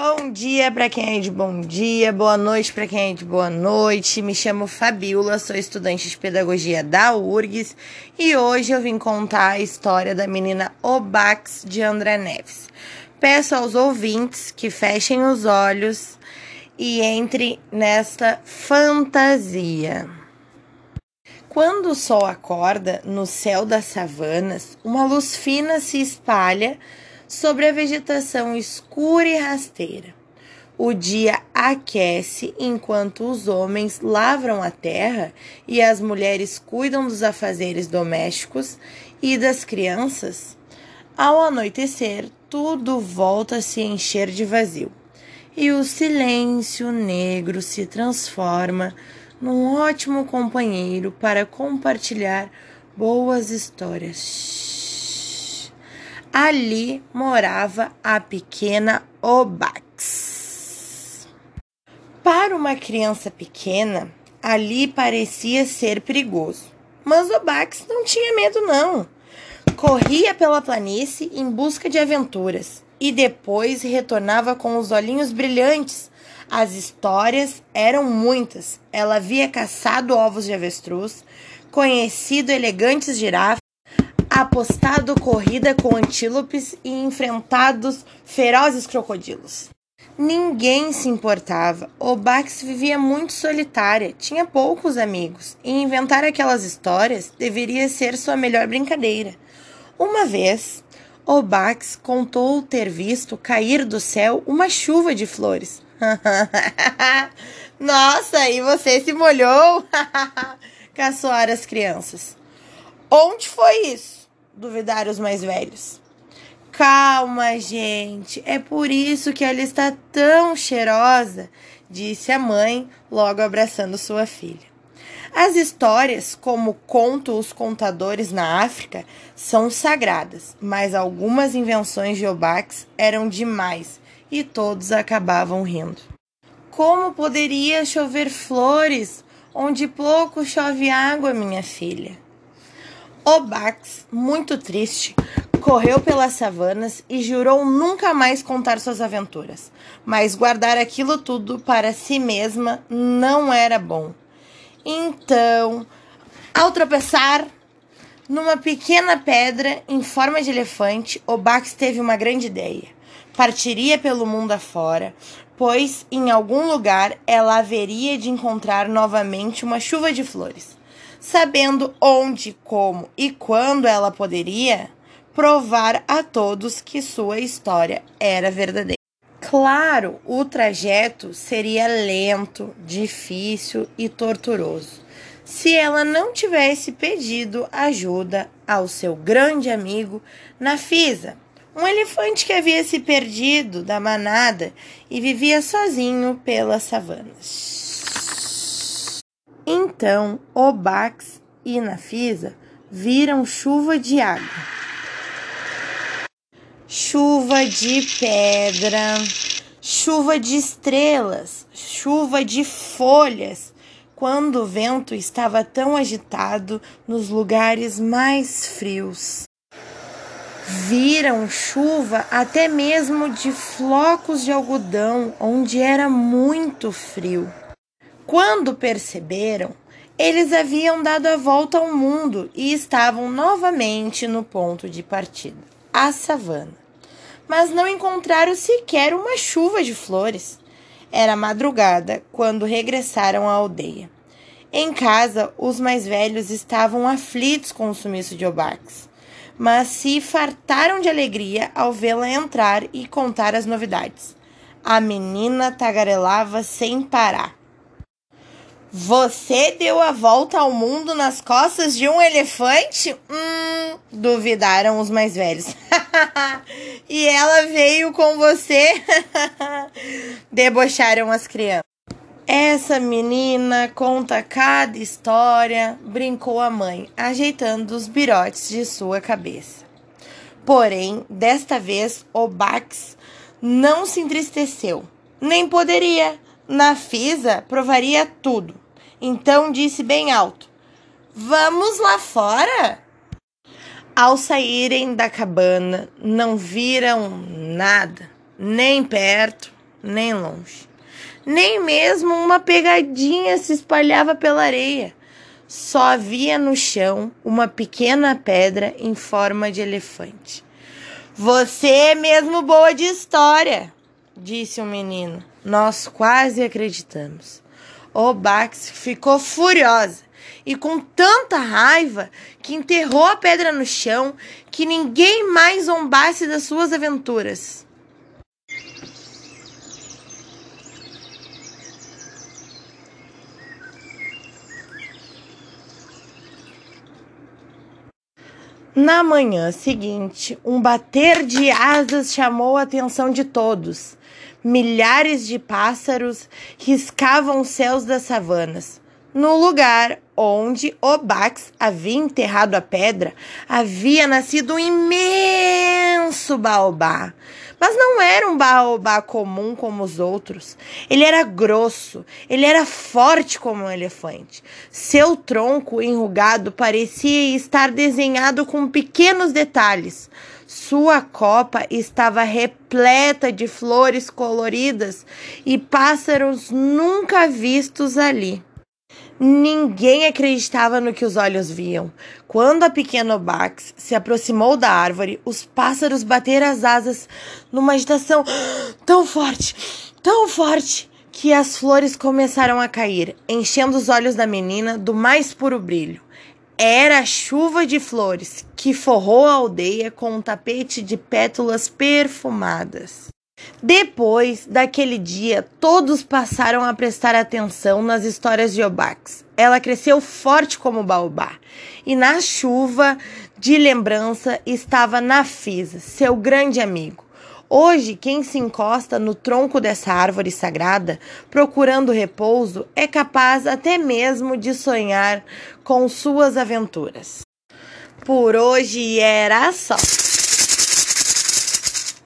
Bom dia para quem é de bom dia, boa noite para quem é de boa noite. Me chamo Fabiola, sou estudante de pedagogia da URGS e hoje eu vim contar a história da menina Obax de André Neves. Peço aos ouvintes que fechem os olhos e entrem nesta fantasia. Quando o sol acorda no céu das savanas, uma luz fina se espalha sobre a vegetação escura e rasteira. O dia aquece enquanto os homens lavram a terra e as mulheres cuidam dos afazeres domésticos e das crianças. Ao anoitecer, tudo volta a se encher de vazio e o silêncio negro se transforma num ótimo companheiro para compartilhar boas histórias. Ali morava a pequena Obax. Para uma criança pequena, ali parecia ser perigoso. Mas Obax não tinha medo, não. Corria pela planície em busca de aventuras e depois retornava com os olhinhos brilhantes. As histórias eram muitas. Ela havia caçado ovos de avestruz, conhecido elegantes girafas apostado corrida com antílopes e enfrentados ferozes crocodilos. Ninguém se importava. O Bax vivia muito solitária, tinha poucos amigos, e inventar aquelas histórias deveria ser sua melhor brincadeira. Uma vez, o Bax contou ter visto cair do céu uma chuva de flores. Nossa, e você se molhou? Caçoaram as crianças. Onde foi isso? Duvidaram os mais velhos. Calma, gente, é por isso que ela está tão cheirosa, disse a mãe, logo abraçando sua filha. As histórias, como contam os contadores na África, são sagradas, mas algumas invenções de Obax eram demais e todos acabavam rindo. Como poderia chover flores onde pouco chove água, minha filha? Obax, muito triste, correu pelas savanas e jurou nunca mais contar suas aventuras. Mas guardar aquilo tudo para si mesma não era bom. Então, ao tropeçar numa pequena pedra em forma de elefante, Obax teve uma grande ideia. Partiria pelo mundo afora, pois em algum lugar ela haveria de encontrar novamente uma chuva de flores sabendo onde, como e quando ela poderia provar a todos que sua história era verdadeira. Claro, o trajeto seria lento, difícil e torturoso se ela não tivesse pedido ajuda ao seu grande amigo Nafisa, um elefante que havia se perdido da manada e vivia sozinho pelas savanas. Então Obax e Nafisa viram chuva de água, chuva de pedra, chuva de estrelas, chuva de folhas, quando o vento estava tão agitado nos lugares mais frios. Viram chuva até mesmo de flocos de algodão, onde era muito frio. Quando perceberam, eles haviam dado a volta ao mundo e estavam novamente no ponto de partida, a savana. Mas não encontraram sequer uma chuva de flores. Era madrugada quando regressaram à aldeia. Em casa, os mais velhos estavam aflitos com o sumiço de Obax, mas se fartaram de alegria ao vê-la entrar e contar as novidades. A menina tagarelava sem parar. Você deu a volta ao mundo nas costas de um elefante? Hum, duvidaram os mais velhos. e ela veio com você? Debocharam as crianças. Essa menina conta cada história, brincou a mãe, ajeitando os birotes de sua cabeça. Porém, desta vez, o Bax não se entristeceu, nem poderia Nafisa provaria tudo. Então disse bem alto: Vamos lá fora? Ao saírem da cabana, não viram nada, nem perto, nem longe. Nem mesmo uma pegadinha se espalhava pela areia. Só havia no chão uma pequena pedra em forma de elefante. Você é mesmo boa de história, disse o menino. Nós quase acreditamos. O Bax ficou furiosa e com tanta raiva que enterrou a pedra no chão que ninguém mais zombasse das suas aventuras. Na manhã seguinte, um bater de asas chamou a atenção de todos. Milhares de pássaros riscavam os céus das savanas. No lugar onde Obax havia enterrado a pedra, havia nascido um imenso baobá. Mas não era um baobá comum como os outros. Ele era grosso, ele era forte como um elefante. Seu tronco enrugado parecia estar desenhado com pequenos detalhes. Sua copa estava repleta de flores coloridas e pássaros nunca vistos ali. Ninguém acreditava no que os olhos viam. Quando a pequena Bax se aproximou da árvore, os pássaros bateram as asas numa agitação tão forte, tão forte, que as flores começaram a cair, enchendo os olhos da menina do mais puro brilho. Era a chuva de flores que forrou a aldeia com um tapete de pétalas perfumadas. Depois daquele dia, todos passaram a prestar atenção nas histórias de Obax. Ela cresceu forte como baobá. E na chuva de lembrança estava Nafisa, seu grande amigo. Hoje, quem se encosta no tronco dessa árvore sagrada, procurando repouso, é capaz até mesmo de sonhar com suas aventuras. Por hoje era só.